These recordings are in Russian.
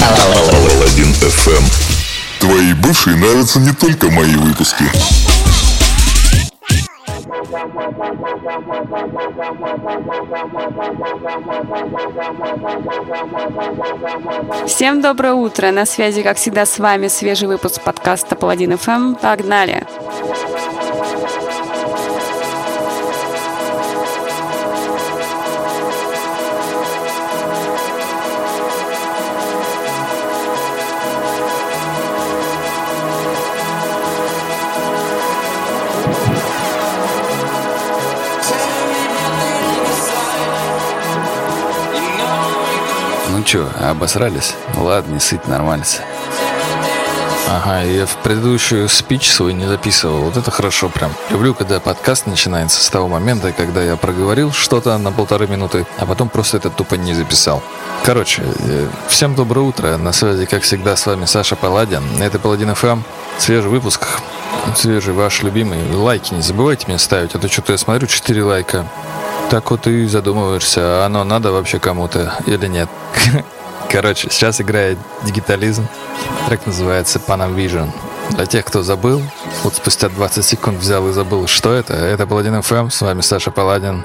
Паладин FM. Твои бывшие нравятся не только мои выпуски. Всем доброе утро. На связи, как всегда, с вами свежий выпуск подкаста Паладин ФМ. Погнали! Ну чё, обосрались? Ладно, не сыть, нормально. Ага, я в предыдущую спич свой не записывал. Вот это хорошо прям. Люблю, когда подкаст начинается с того момента, когда я проговорил что-то на полторы минуты, а потом просто это тупо не записал. Короче, э, всем доброе утро. На связи, как всегда, с вами Саша Паладин. Это Паладин ФМ. Свежий выпуск. Свежий ваш любимый. Лайки не забывайте мне ставить, а то что-то я смотрю 4 лайка. Так вот и задумываешься, а оно надо вообще кому-то или нет. Короче, сейчас играет дигитализм. Трек называется Panam. Для тех, кто забыл, вот спустя 20 секунд взял и забыл, что это. Это Паладин ФМ, с вами Саша Паладин.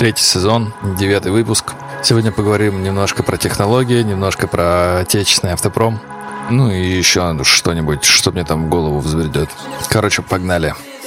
Третий сезон, девятый выпуск. Сегодня поговорим немножко про технологии, немножко про отечественный автопром. Ну и еще что-нибудь, что мне там в голову взбредет. Короче, погнали. because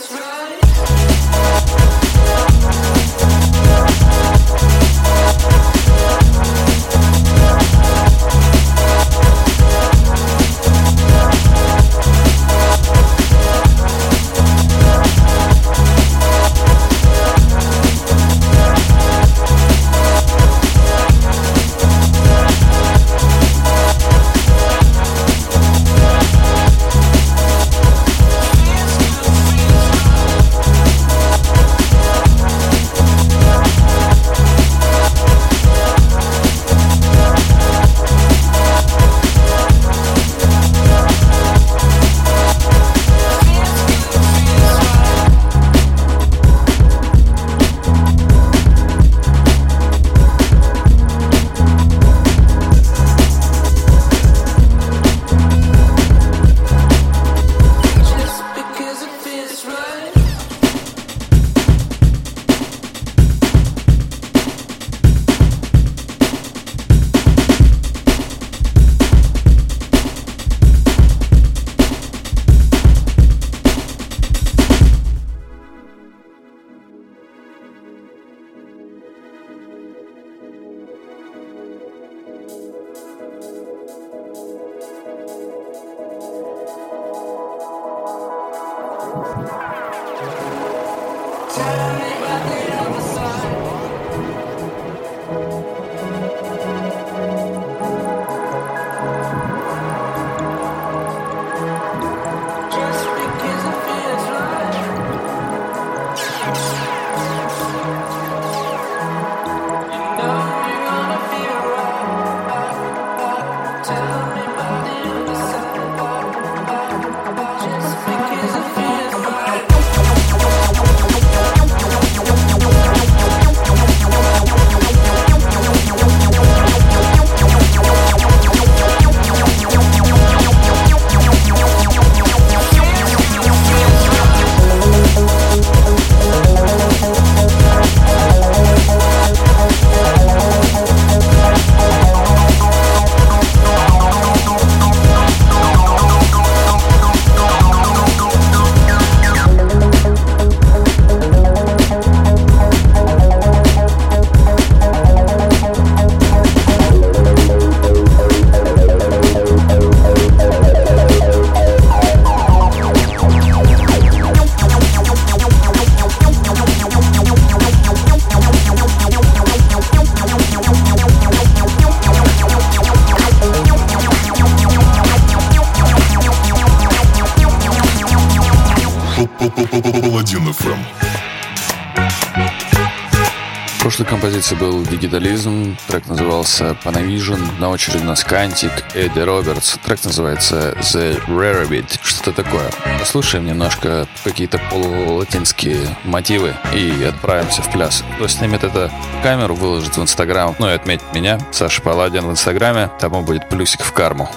композиции был «Дигитализм», трек назывался «Panavision», на очереди нас Кантик, Эдди Робертс, трек называется «The Rarebit», что-то такое. Послушаем немножко какие-то полулатинские мотивы и отправимся в пляс. Кто снимет это камеру, выложит в Инстаграм, ну и отметит меня, Саша Паладин в Инстаграме, тому будет плюсик в карму.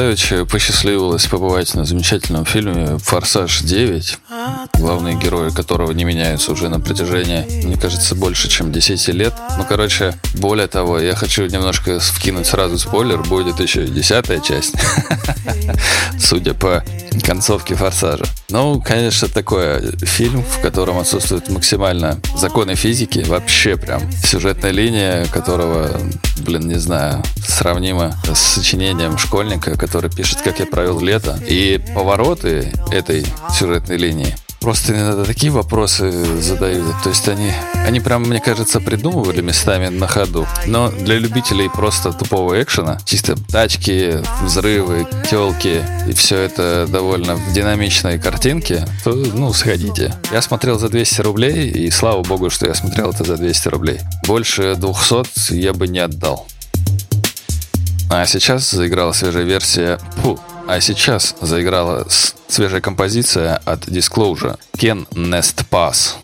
Давеча посчастливилось побывать на замечательном фильме «Форсаж 9», главные герои которого не меняются уже на протяжении, мне кажется, больше, чем 10 лет. Ну, короче, более того, я хочу немножко вкинуть сразу спойлер, будет еще и десятая часть, судя по концовке «Форсажа». Ну, конечно, такой фильм, в котором отсутствуют максимально законы физики, вообще прям сюжетная линия, которого, блин, не знаю, сравнима с сочинением школьника, который пишет, как я провел лето. И повороты этой сюжетной линии Просто иногда такие вопросы задают. То есть они, они прям, мне кажется, придумывали местами на ходу. Но для любителей просто тупого экшена, чисто тачки, взрывы, телки и все это довольно в динамичной картинке, то, ну, сходите. Я смотрел за 200 рублей, и слава богу, что я смотрел это за 200 рублей. Больше 200 я бы не отдал. А сейчас заиграла свежая версия... Фу, а сейчас заиграла свежая композиция от Disclosure Ken Nest Pass.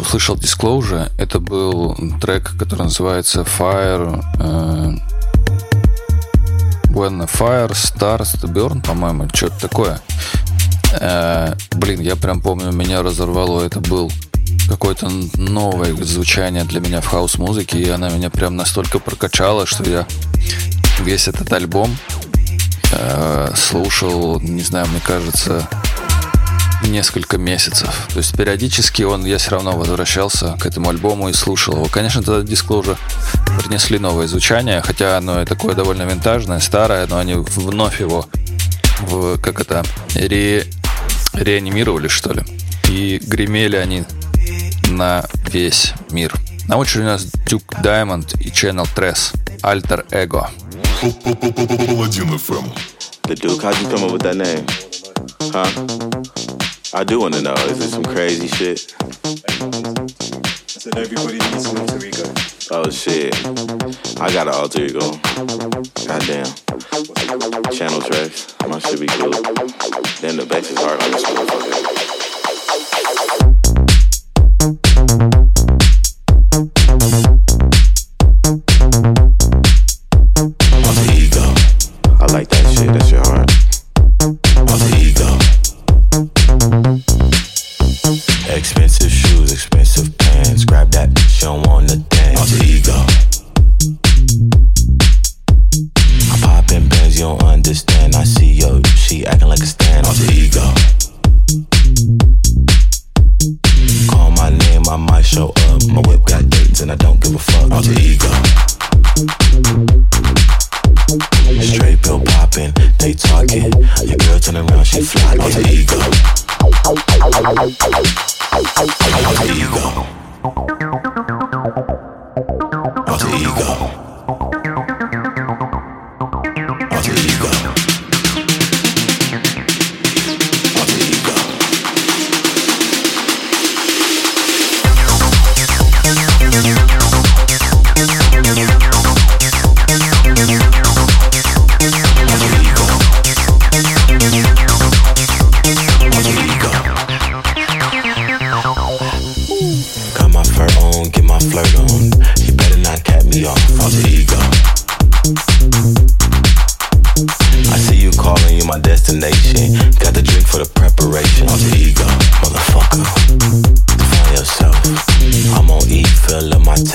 Услышал Disclosure, это был трек, который называется Fire... э, When Fire Starts to Burn, по-моему, что-то такое. Э, блин, я прям помню, меня разорвало. Это был какое-то новое звучание для меня в хаус-музыке, и она меня прям настолько прокачала, что я весь этот альбом э, слушал, не знаю, мне кажется, несколько месяцев. То есть периодически он, я все равно возвращался к этому альбому и слушал его. Конечно, тогда Disclosure принесли новое звучание, хотя оно и такое довольно винтажное, старое, но они вновь его в, как это, ре, реанимировали, что ли. И гремели они на весь мир. На очереди у нас Duke Diamond и Channel Tres Alter Ego. The Duke, how'd you come up with that name? Huh? I do want to know. Is it some crazy shit? I said everybody needs an alter ego. Oh shit. I got an alter ego. Goddamn. Channel tracks. My shit be cool. Then the bass is hard on this motherfucker.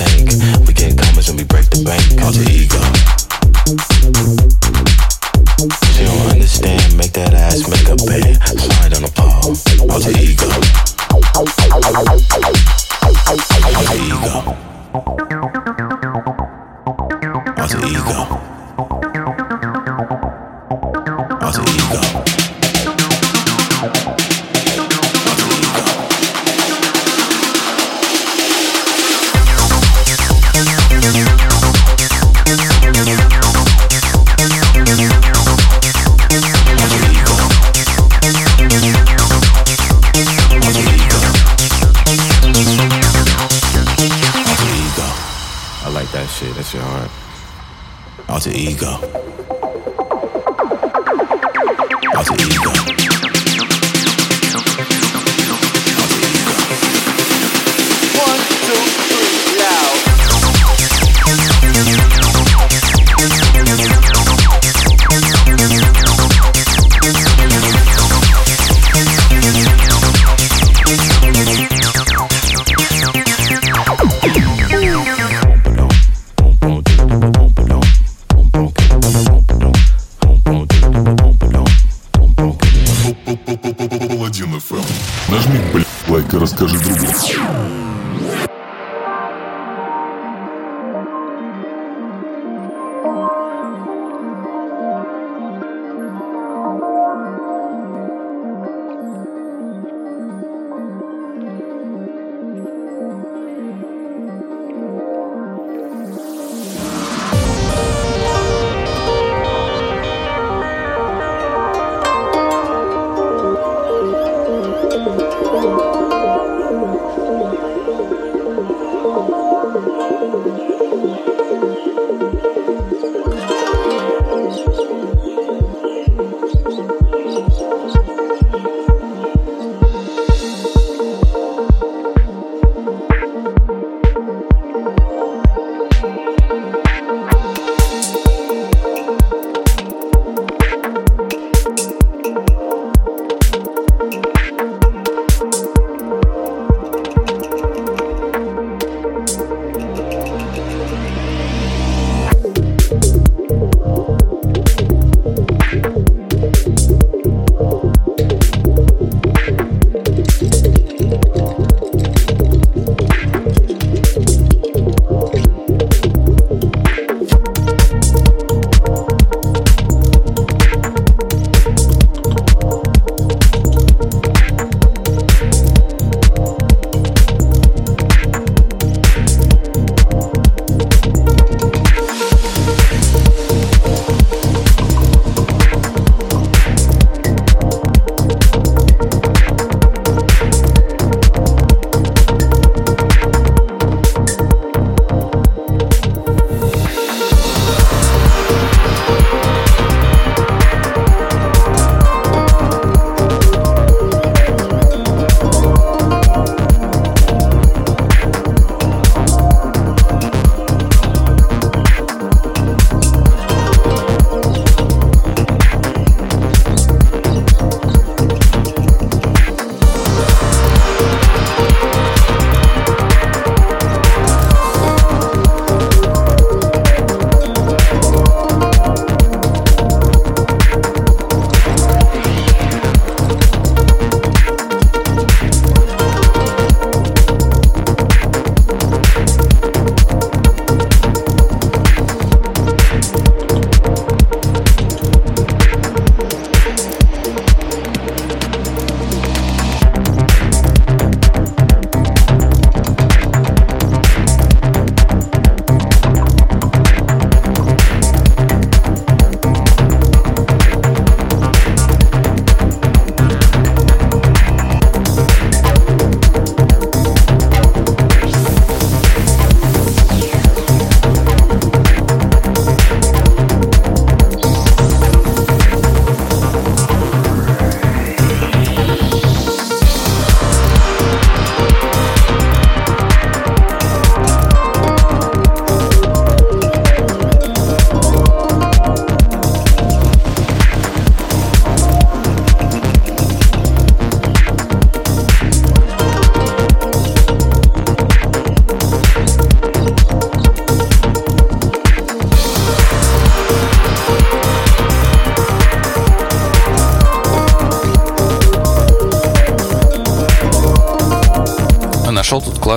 bank. We get commas and we break the bank. Cause the ego.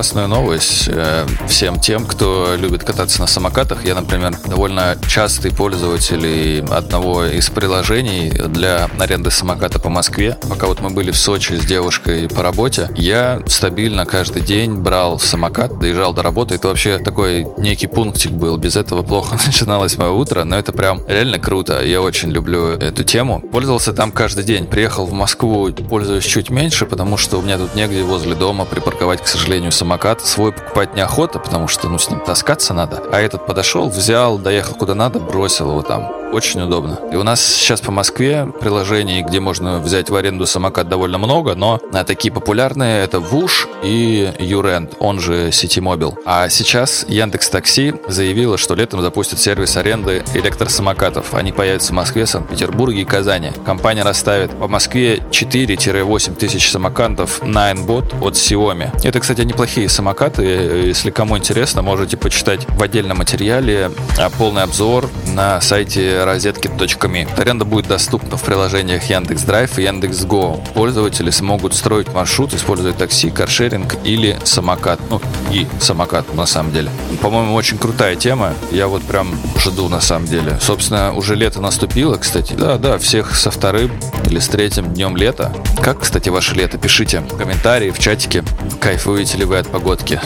Классную новость э, всем тем, кто любит кататься на самокатах. Я, например, довольно частый пользователь одного из приложений для аренды самоката по Москве. Пока вот мы были в Сочи с девушкой по работе, я стабильно каждый день брал самокат, доезжал до работы. Это вообще такой некий пунктик был. Без этого плохо начиналось мое утро, но это прям реально круто. Я очень люблю эту тему. Пользовался там каждый день. Приехал в Москву, пользуюсь чуть меньше, потому что у меня тут негде возле дома припарковать, к сожалению, самокат. Свой покупать неохота, потому что ну, с ним таскаться надо. А этот подошел, взял, доехал куда надо, бросил его там. Очень удобно. И у нас сейчас по Москве приложений, где можно взять в аренду самокат довольно много, но а, такие популярные это Вуш и Юрент, он же Сити Мобил. А сейчас Яндекс Такси заявила, что летом запустит сервис аренды электросамокатов. Они появятся в Москве, Санкт-Петербурге и Казани. Компания расставит по Москве 4-8 тысяч самокатов Ninebot от Xiaomi. Это, кстати, неплохие самокаты. Если кому интересно, можете почитать в отдельном материале а, полный обзор на сайте розетки.ми. Аренда будет доступна в приложениях Яндекс Драйв и Яндекс Го. Пользователи смогут строить маршрут, используя такси, каршеринг или самокат. Ну, и самокат, на самом деле. По-моему, очень крутая тема. Я вот прям жду, на самом деле. Собственно, уже лето наступило, кстати. Да, да, всех со вторым или с третьим днем лета. Как, кстати, ваше лето? Пишите в комментарии, в чатике. Кайфуете ли вы от погодки?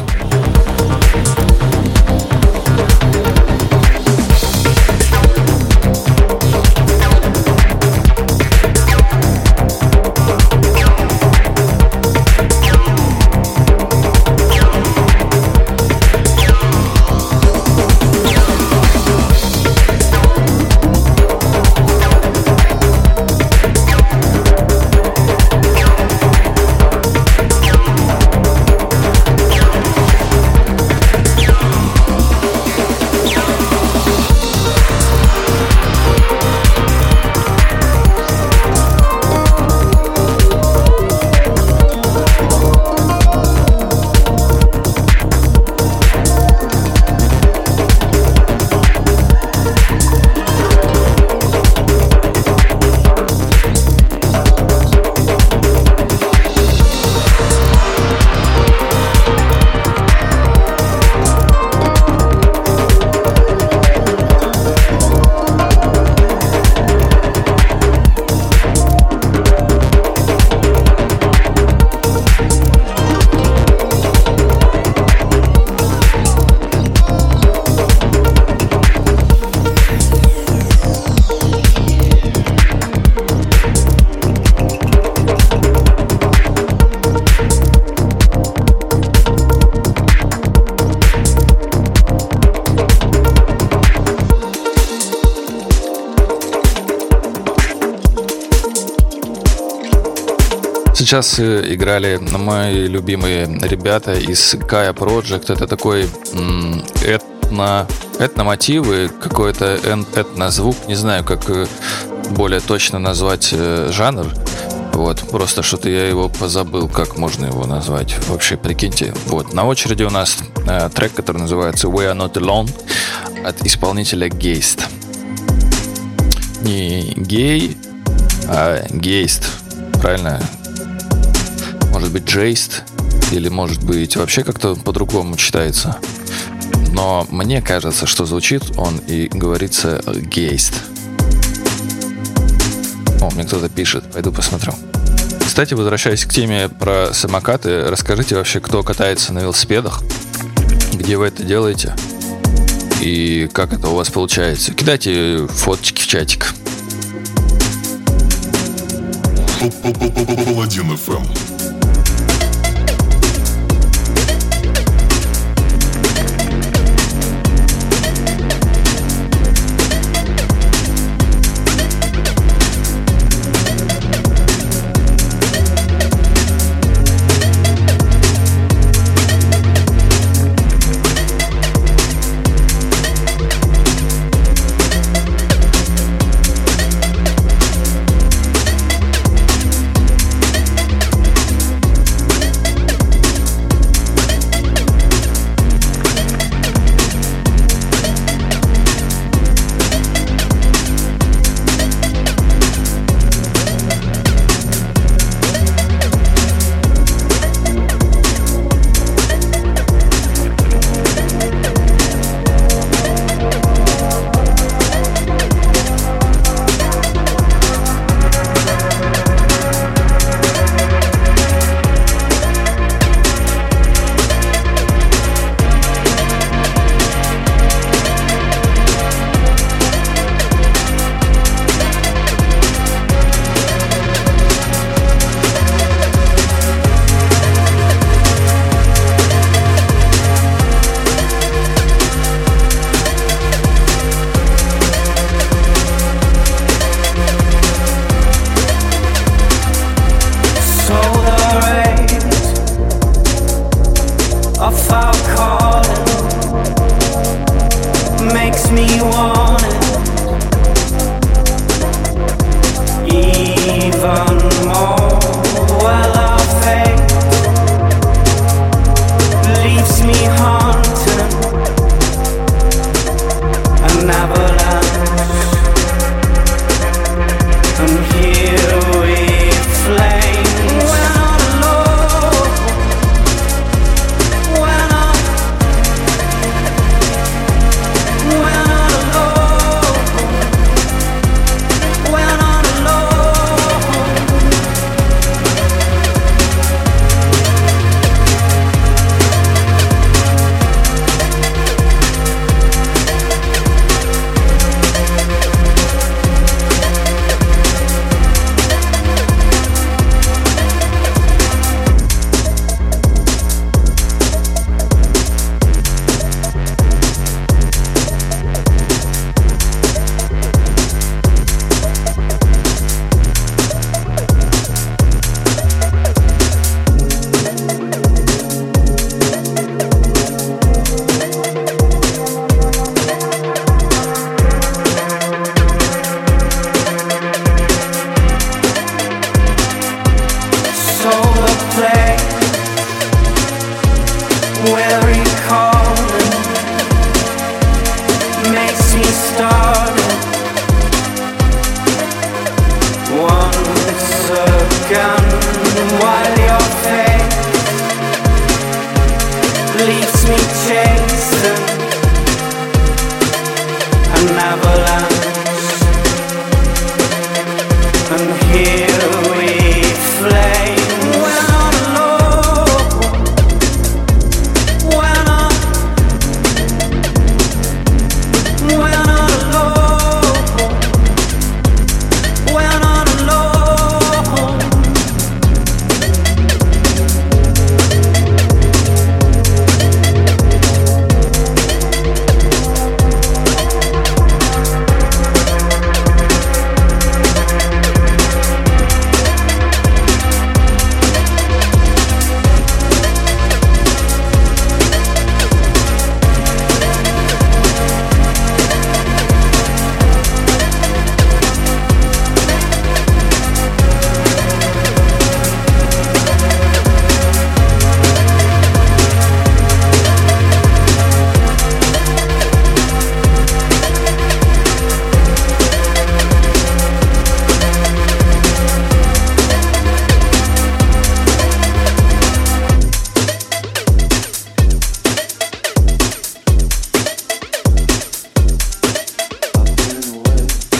Сейчас э, играли мои любимые ребята из Kaya Project. Это такой этно, этномотивы, какой-то этнозвук. Не знаю, как э, более точно назвать э, жанр. Вот, просто что-то я его позабыл, как можно его назвать. Вообще, прикиньте. Вот, на очереди у нас трек, который называется We Are Not Alone от исполнителя Geist. Не гей, а гейст. Правильно? Быть, джейст? Или, может быть, вообще как-то по-другому читается? Но мне кажется, что звучит он и говорится гейст. О, мне кто-то пишет. Пойду посмотрю. Кстати, возвращаясь к теме про самокаты, расскажите вообще, кто катается на велосипедах, где вы это делаете и как это у вас получается. Кидайте фоточки в чатик. Паладин FM.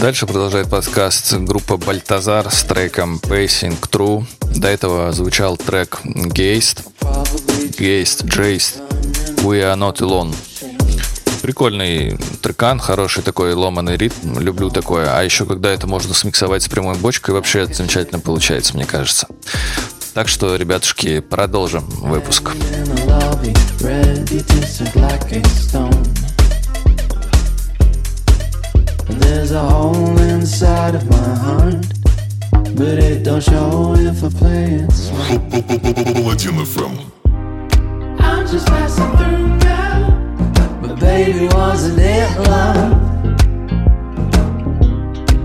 Дальше продолжает подкаст группа Бальтазар с треком Pacing True. До этого звучал трек Geist, Geist, Jaist, We Are Not Alone. Прикольный трекан, хороший такой ломаный ритм, люблю такое. А еще когда это можно смиксовать с прямой бочкой, вообще замечательно получается, мне кажется. Так что, ребятушки, продолжим выпуск. ready to sink like a stone. There's a hole inside of my heart, but it don't show if I play it smart. I'm just passing through now, but baby, wasn't it love?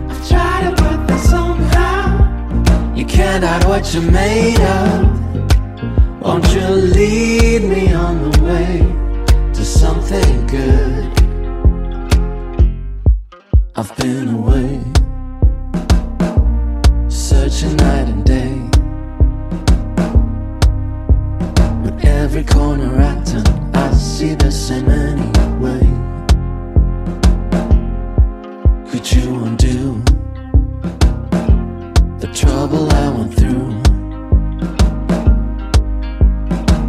I tried to put that somehow. You can't hide what you're made of. Won't you lead me on the way to something good? I've been away, searching night and day. But every corner I turn, I see the same anyway. Could you undo the trouble I went through?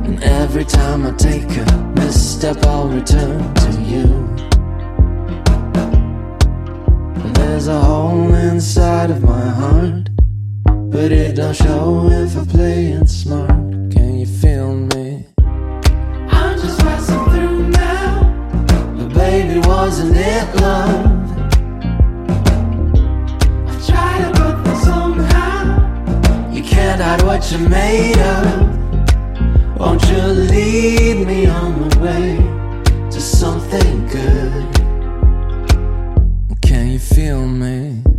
And every time I take a misstep, I'll return to you. There's a hole inside of my heart, but it don't show if I play it smart. Can you feel me? I'm just passing through now, but baby, wasn't it love? I've tried put this somehow. You can't hide what you're made of. Won't you lead me on the way to something good? feel me?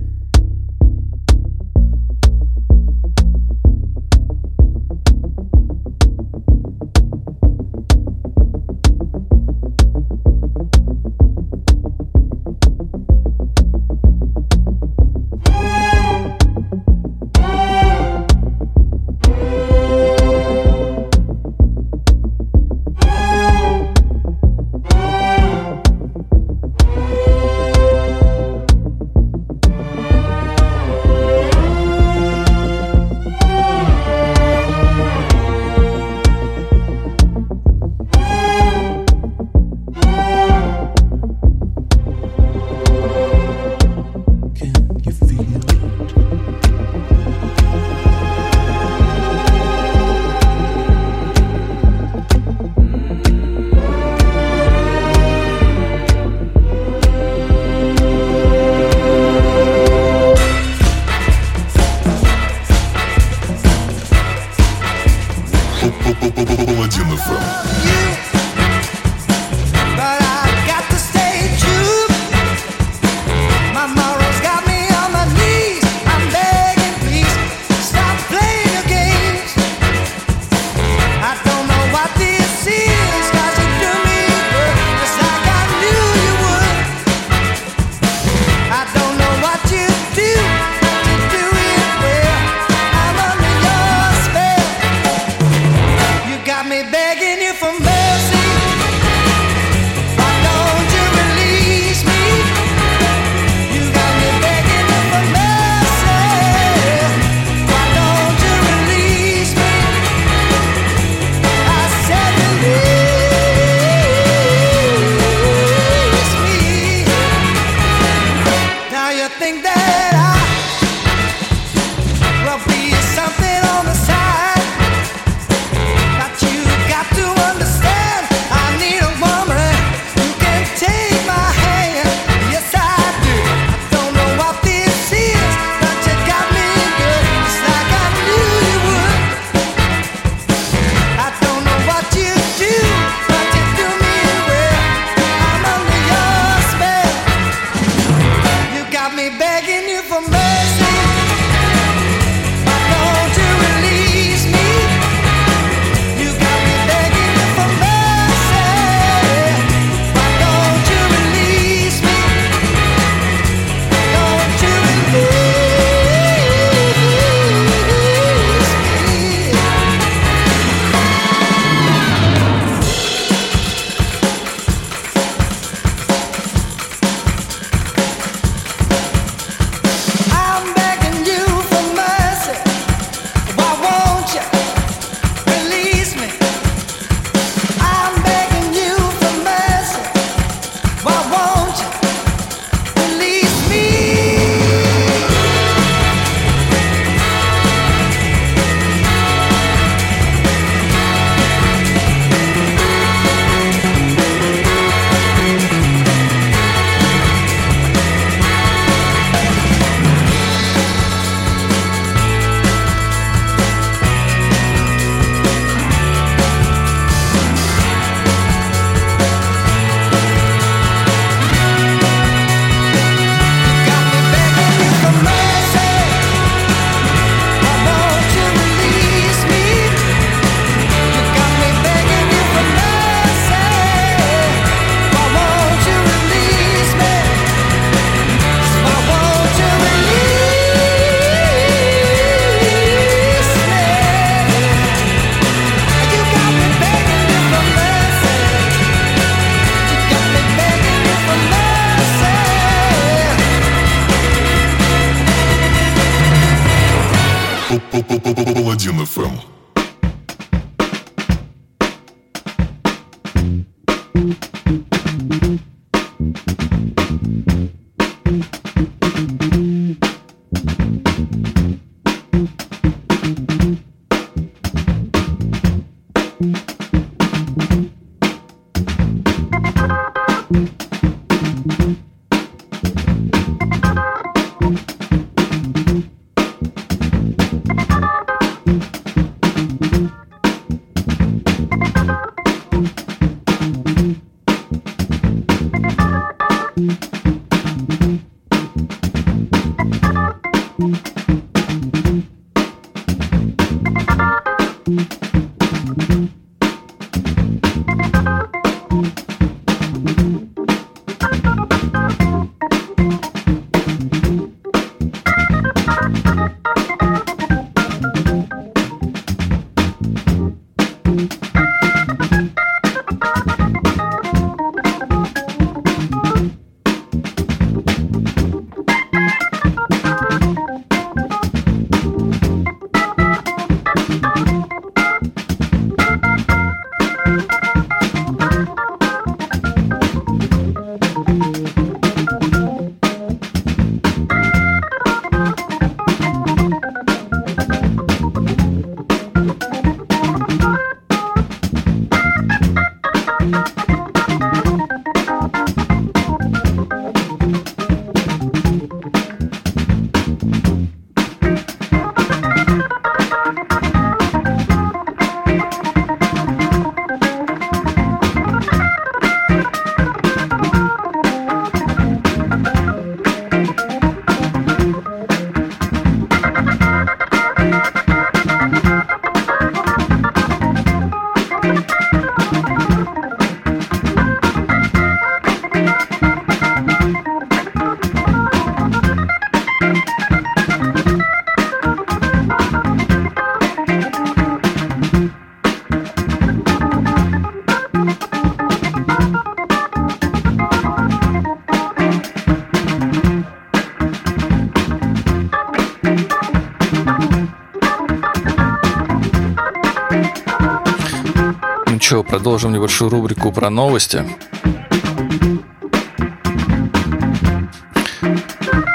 Продолжим небольшую рубрику про новости.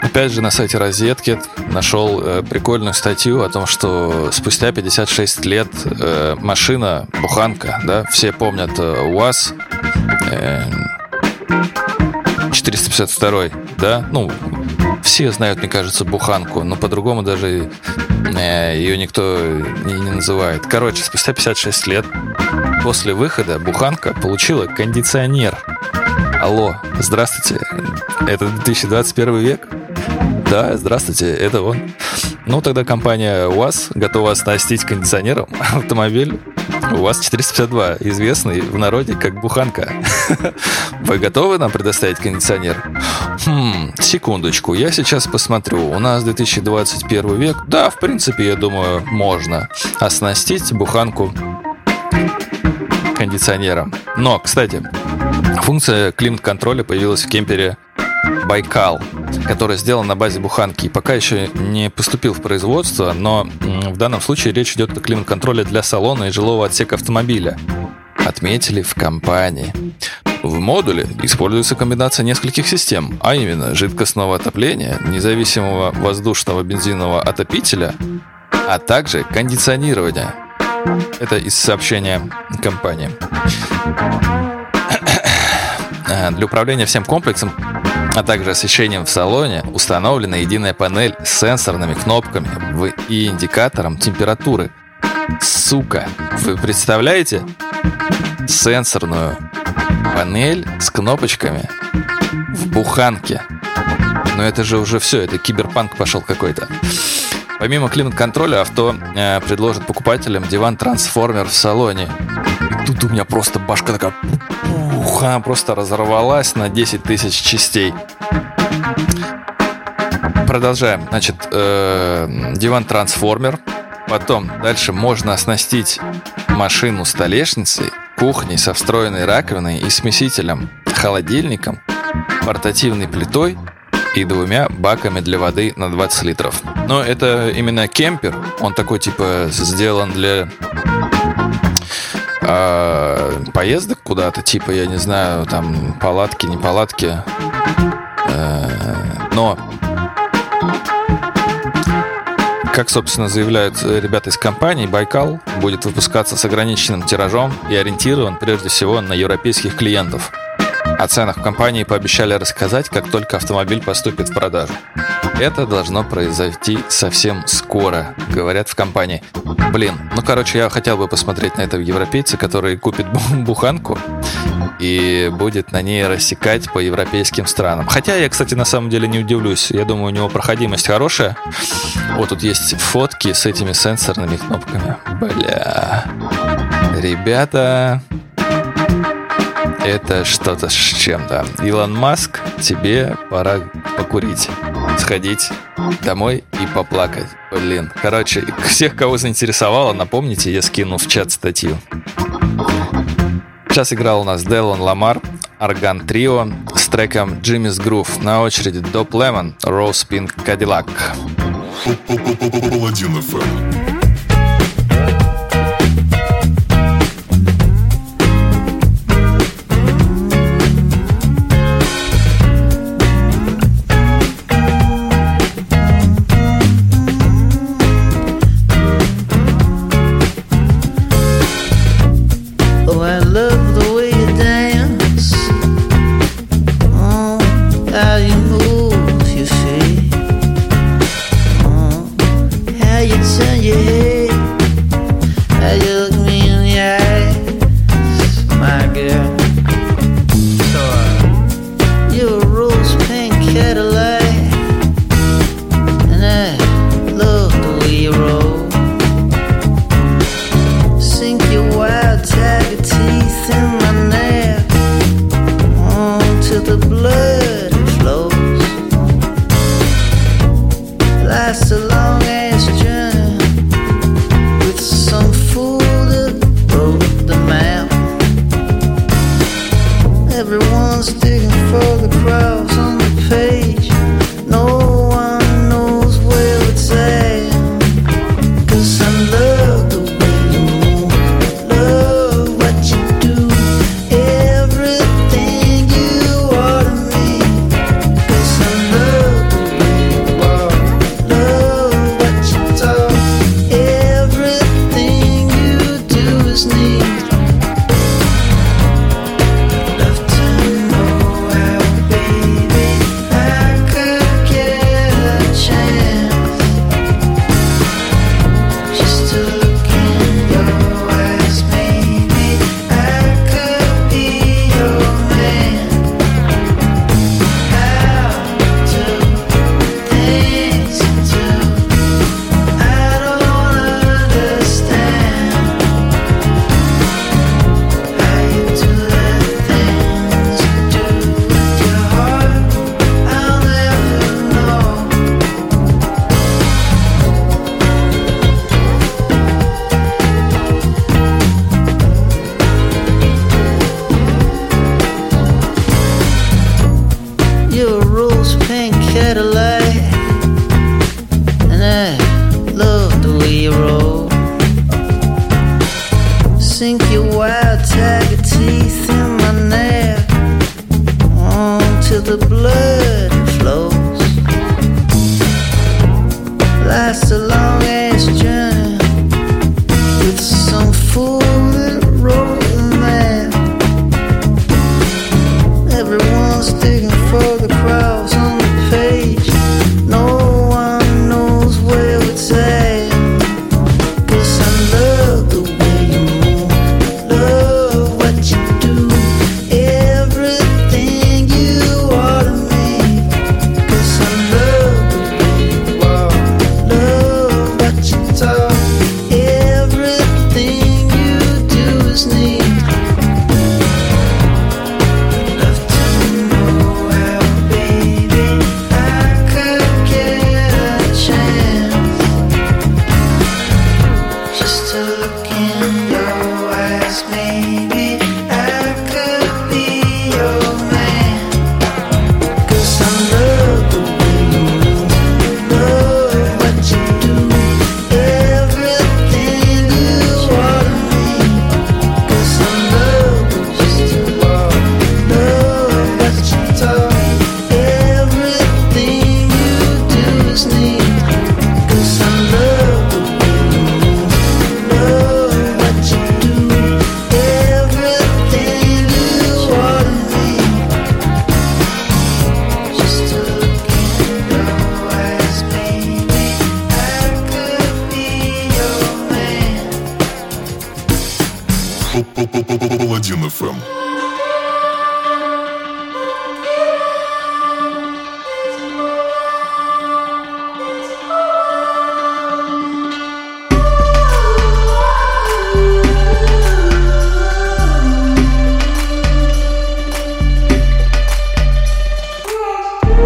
Опять же, на сайте Розетки нашел э, прикольную статью о том, что спустя 56 лет э, машина, буханка, да, все помнят э, УАЗ э, 452, да, ну, все знают, мне кажется, буханку, но по-другому даже э, ее никто не называет. Короче, спустя 56 лет после выхода буханка получила кондиционер. Алло, здравствуйте, это 2021 век? Да, здравствуйте, это он. Ну, тогда компания УАЗ готова оснастить кондиционером автомобиль УАЗ-452, известный в народе как буханка. Вы готовы нам предоставить кондиционер? Хм, секундочку, я сейчас посмотрю. У нас 2021 век. Да, в принципе, я думаю, можно оснастить буханку кондиционером. Но, кстати, функция климат-контроля появилась в кемпере Байкал, который сделан на базе буханки пока еще не поступил в производство, но в данном случае речь идет о климат-контроле для салона и жилого отсека автомобиля. Отметили в компании. В модуле используется комбинация нескольких систем, а именно жидкостного отопления, независимого воздушного бензинового отопителя, а также кондиционирования. Это из сообщения компании. Э, Для управления всем комплексом, а также освещением в салоне, установлена единая панель с сенсорными кнопками и индикатором температуры. Сука, вы представляете? Сенсорную панель с кнопочками в буханке. Но это же уже все, это киберпанк пошел какой-то. Помимо климат-контроля, авто э, предложит покупателям диван-трансформер в салоне. И тут у меня просто башка такая... она просто разорвалась на 10 тысяч частей. Продолжаем. Значит, э, диван-трансформер. Потом дальше можно оснастить машину столешницей, кухней со встроенной раковиной и смесителем, холодильником, портативной плитой и двумя баками для воды на 20 литров. Но это именно кемпер. Он такой типа сделан для а, поездок куда-то, типа, я не знаю, там палатки, не палатки. Э, Но как, собственно, заявляют э, ребята из компании, Байкал будет выпускаться с ограниченным тиражом и ориентирован прежде всего на европейских клиентов. О ценах в компании пообещали рассказать, как только автомобиль поступит в продажу. Это должно произойти совсем скоро, говорят в компании. Блин, ну короче, я хотел бы посмотреть на этого европейца, который купит бу- буханку и будет на ней рассекать по европейским странам. Хотя я, кстати, на самом деле не удивлюсь. Я думаю, у него проходимость хорошая. Вот тут есть фотки с этими сенсорными кнопками. Бля. Ребята, это что-то с чем-то. Илон Маск, тебе пора покурить. Сходить домой и поплакать. Блин. Короче, всех, кого заинтересовало, напомните, я скину в чат статью. Сейчас играл у нас Делон Ламар, Орган Трио с треком Jimmy's Groove. На очереди Доп Лемон, Rose Pink FM. A long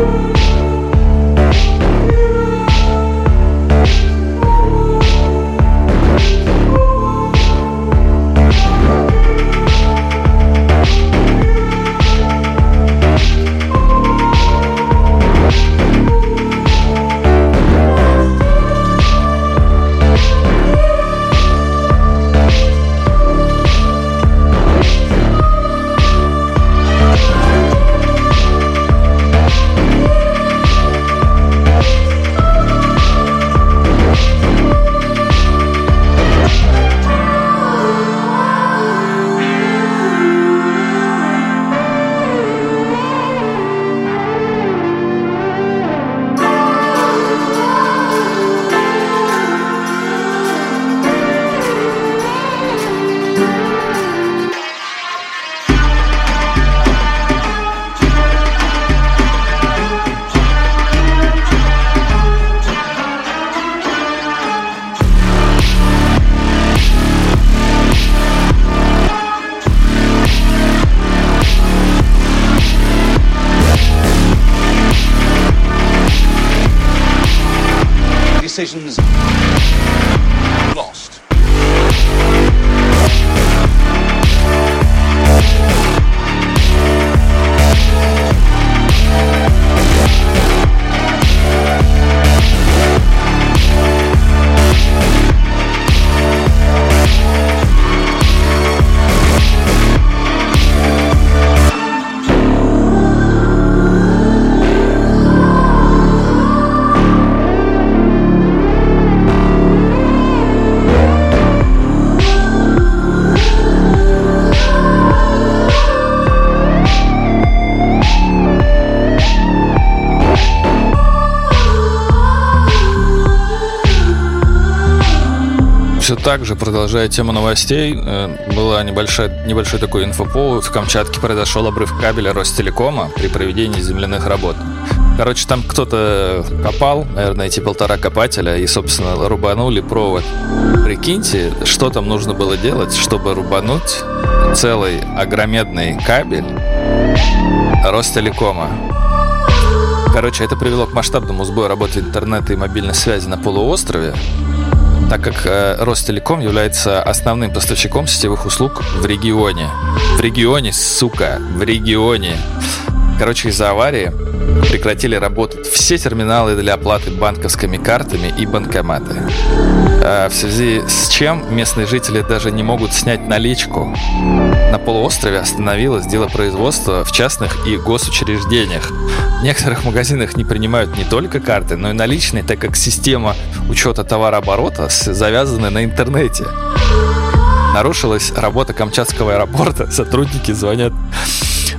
Thank Все так же, продолжая тему новостей, э, была небольшая, небольшой такой инфоповод. В Камчатке произошел обрыв кабеля Ростелекома при проведении земляных работ. Короче, там кто-то копал, наверное, эти полтора копателя, и, собственно, рубанули провод. Прикиньте, что там нужно было делать, чтобы рубануть целый огромедный кабель Ростелекома. Короче, это привело к масштабному сбою работы интернета и мобильной связи на полуострове, так как э, Ростелеком является основным поставщиком сетевых услуг в регионе. В регионе, сука, в регионе. Короче, из-за аварии прекратили работать все терминалы для оплаты банковскими картами и банкоматы. Э, в связи с чем местные жители даже не могут снять наличку. На полуострове остановилось дело производства в частных и госучреждениях. В некоторых магазинах не принимают не только карты, но и наличные, так как система учета товарооборота завязана на интернете. Нарушилась работа Камчатского аэропорта. Сотрудники звонят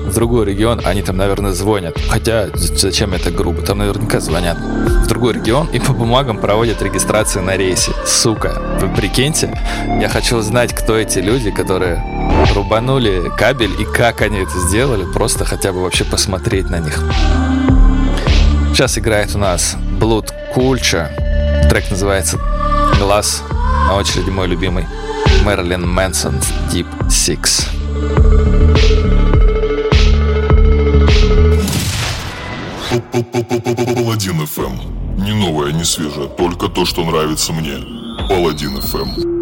в другой регион, они там, наверное, звонят. Хотя, зачем это грубо? Там наверняка звонят. В другой регион и по бумагам проводят регистрацию на рейсе. Сука, вы прикиньте? Я хочу знать, кто эти люди, которые рубанули кабель и как они это сделали. Просто хотя бы вообще посмотреть на них. Сейчас играет у нас Blood Culture. Трек называется «Глаз». На очереди мой любимый Мэрилин Мэнсон Deep Six. Паладин FM. Не новое, не свежее, только то, что нравится мне. Паладин FM.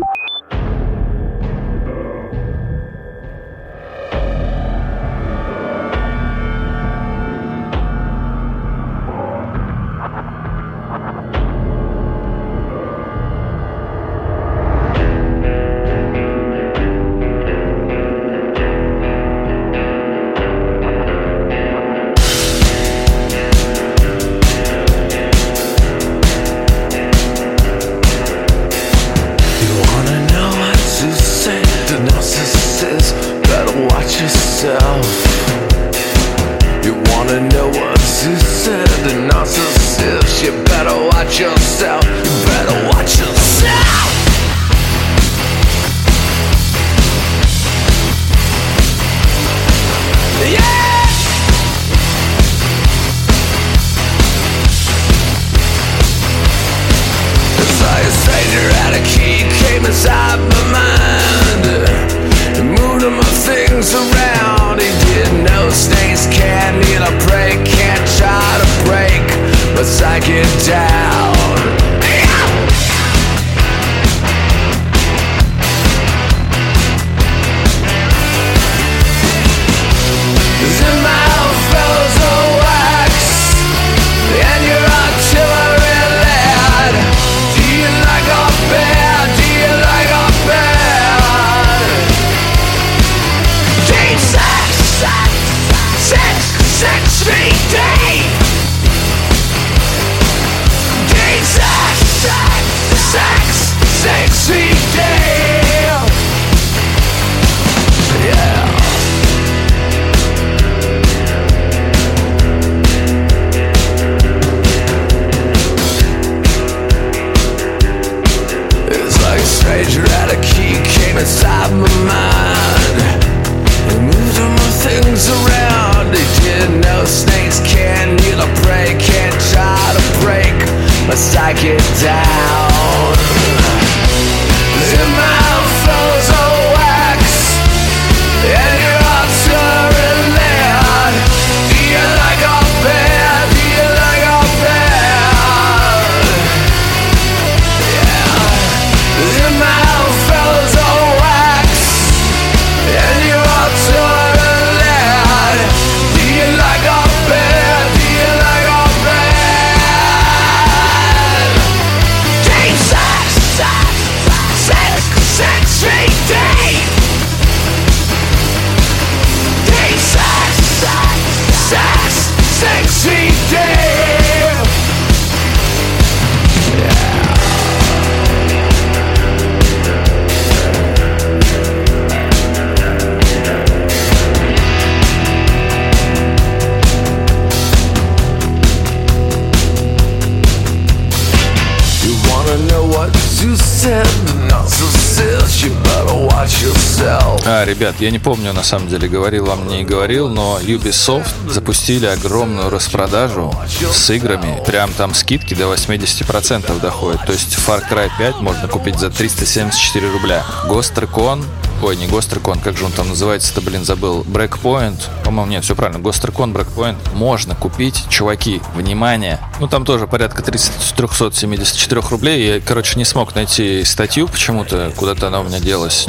Ребят, я не помню, на самом деле, говорил вам, не говорил, но Ubisoft запустили огромную распродажу с играми. Прям там скидки до 80% доходят. То есть Far Cry 5 можно купить за 374 рубля. Ghost Recon Ой, не Recon, как же он там называется-то, блин, забыл. Breakpoint. По-моему, нет, все правильно. Recon, Breakpoint. Можно купить, чуваки, внимание. Ну, там тоже порядка 30, 374 рублей. Я, короче, не смог найти статью почему-то. Куда-то она у меня делась.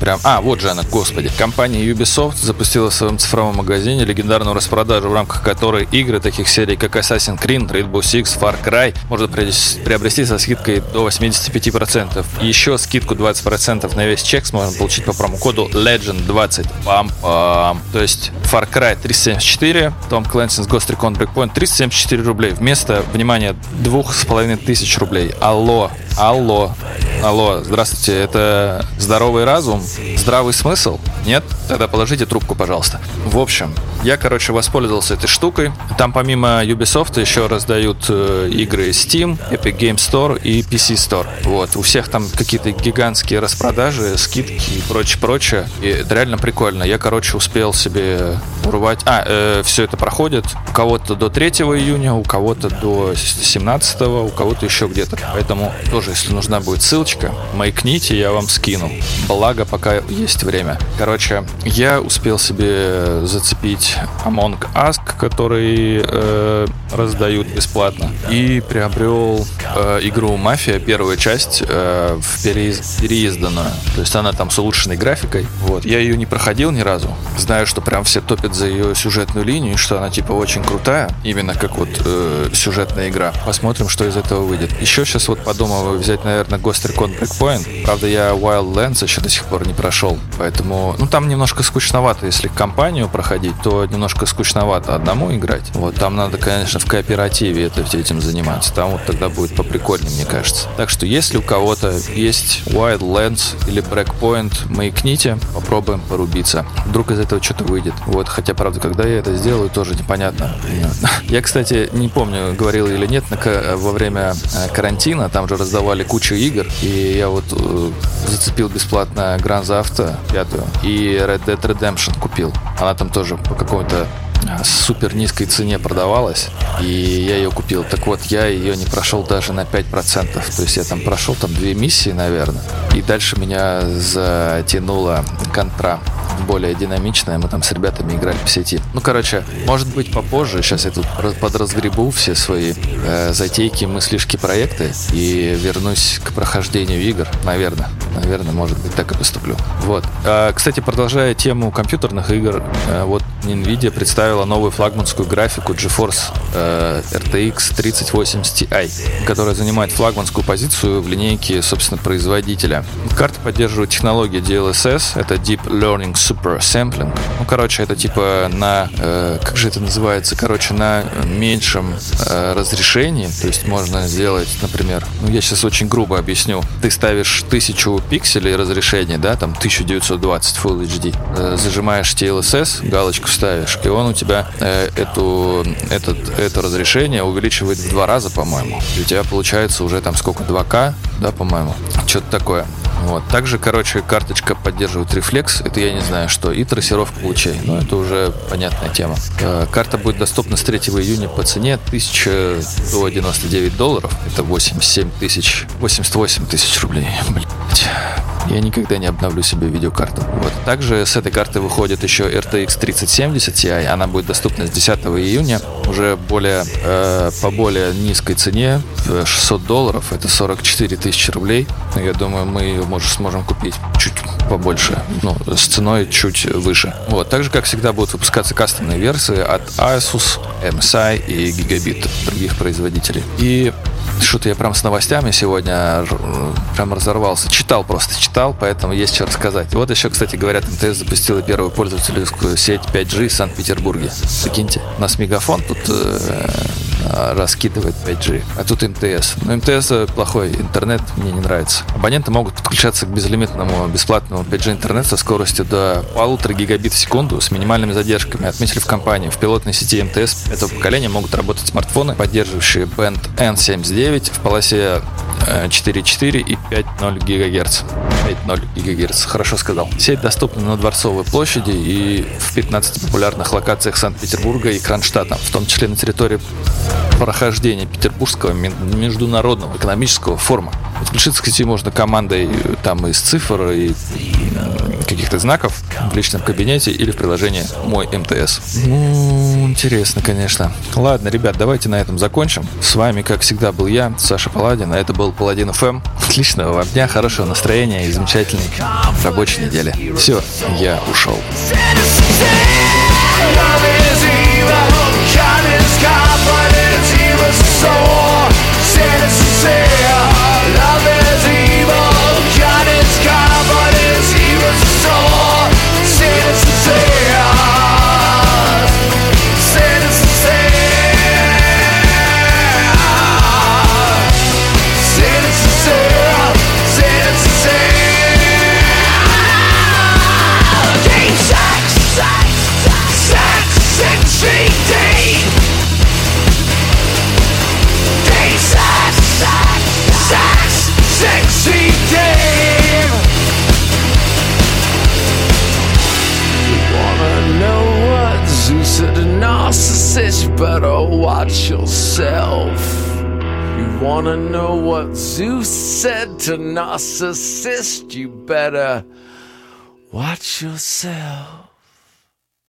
Прям... А, вот же она, господи. Компания Ubisoft запустила в своем цифровом магазине легендарную распродажу, в рамках которой игры таких серий, как Assassin's Creed, Rainbow Six, Far Cry можно приобрести со скидкой до 85%. Еще скидку 20% на весь чек можно получить по промокоду Legend20. Пам-пам. То есть Far Cry 374, Tom Clancy's Ghost Recon Breakpoint 374 рублей. Вместо, внимание, двух с половиной тысяч рублей. Алло, алло, алло, здравствуйте, это здоровый разум? Здравый смысл? Нет? Тогда положите трубку, пожалуйста. В общем, я, короче, воспользовался этой штукой. Там помимо Ubisoft еще раздают э, игры Steam, Epic Game Store и PC Store. Вот. У всех там какие-то гигантские распродажи, скидки и прочее-прочее. И это реально прикольно. Я, короче, успел себе урвать... А, все это проходит у кого-то до 3 июня, у кого-то до 17, у кого-то еще где-то. Поэтому тоже, если нужна будет ссылочка, маякните, я вам скину. Благо, пока есть время. Короче, я успел себе зацепить Among Us, который э, раздают бесплатно. И приобрел э, игру Мафия, первая часть, э, в переиз- переизданную. То есть она там с улучшенной графикой. Вот. Я ее не проходил ни разу. Знаю, что прям все топят за ее сюжетную линию, что она типа очень крутая. Именно как вот э, сюжетная игра. Посмотрим, что из этого выйдет. Еще сейчас вот подумываю взять, наверное, Ghost Recon Breakpoint. Правда, я Wildlands еще до сих пор не прошел. Поэтому, ну там немножко скучновато. Если компанию проходить, то немножко скучновато одному играть. Вот там надо, конечно, в кооперативе это, этим заниматься. Там вот тогда будет поприкольнее, мне кажется. Так что, если у кого-то есть Wildlands или Breakpoint, маякните, попробуем порубиться. Вдруг из этого что-то выйдет. Вот, хотя, правда, когда я это сделаю, тоже непонятно. Я, кстати, не помню, говорил или нет, ка- во время э, карантина там же раздавали кучу игр, и я вот э, зацепил бесплатно Theft Auto пятую и Red Dead Redemption купил. Она там тоже по какой-то а, супер низкой цене продавалась, и я ее купил. Так вот, я ее не прошел даже на 5%. То есть я там прошел там две миссии, наверное, и дальше меня затянула контра более динамичная. Мы там с ребятами играли по сети. Ну, короче, может быть попозже. Сейчас я тут раз- подразгребу все свои э, затейки, мыслишки, проекты и вернусь к прохождению игр. Наверное. Наверное, может быть, так и поступлю. Вот. А, кстати, продолжая тему компьютерных игр, э, вот Nvidia представила новую флагманскую графику GeForce э, RTX 3080 Ti, которая занимает флагманскую позицию в линейке, собственно, производителя. Карта поддерживает технологию DLSS, это Deep Learning Super Sampling. Ну, короче, это типа на, э, как же это называется, короче, на меньшем э, разрешении, то есть можно сделать, например, ну, я сейчас очень грубо объясню, ты ставишь тысячу пикселей разрешения, да, там 1920 Full HD, э, зажимаешь TLSS, галочку ставишь, и он у тебя э, эту, этот, это разрешение увеличивает в два раза, по-моему. У тебя получается уже там сколько, 2К, да, по-моему? Что-то такое. Вот. Также, короче, карточка поддерживает рефлекс, это я не знаю что, и трассировка лучей. Ну, это уже понятная тема. Э, Карта будет доступна с 3 июня по цене 1199 долларов. Это 87 тысяч, 88 тысяч рублей. Блять. Я никогда не обновлю себе видеокарту. Вот. Также с этой карты выходит еще RTX 3070 Ti. Она будет доступна с 10 июня. Уже более, э, по более низкой цене, в 600 долларов. Это 44 тысячи рублей. Я думаю, мы ее может, сможем купить чуть побольше. Ну, с ценой чуть выше. Вот. Также, как всегда, будут выпускаться кастомные версии от Asus, MSI и Gigabit других производителей. И что-то я прям с новостями сегодня прям разорвался. Читал просто, читал, поэтому есть что рассказать. Вот еще, кстати, говорят, МТС запустила первую пользовательскую сеть 5G в Санкт-Петербурге. Прикиньте, у нас мегафон тут э, раскидывает 5G. А тут МТС. Но МТС плохой интернет, мне не нравится. Абоненты могут подключаться к безлимитному бесплатному 5G интернету со скоростью до полутора гигабит в секунду с минимальными задержками. Отметили в компании. В пилотной сети МТС этого поколения могут работать смартфоны, поддерживающие бенд N79 в полосе 4.4 и 5.0 ГГц. 5.0 ГГц, хорошо сказал. Сеть доступна на Дворцовой площади и в 15 популярных локациях Санкт-Петербурга и Кронштадта, в том числе на территории прохождения Петербургского международного экономического форума. Подключиться к сети можно командой там из цифр и каких-то знаков в личном кабинете или в приложении «Мой МТС». Ну, интересно, конечно. Ладно, ребят, давайте на этом закончим. С вами, как всегда, был я, Саша Паладин, а это был Паладин ФМ. Отличного вам дня, хорошего настроения и замечательной рабочей недели. Все, я ушел. so sincere watch yourself. You wanna know what Zeus said to narcissist, you better watch yourself.